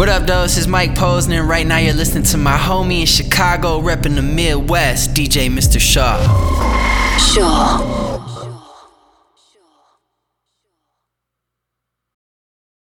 What up, though? This is Mike Posner, and right now you're listening to my homie in Chicago, repping the Midwest, DJ Mr. Shaw. Shaw.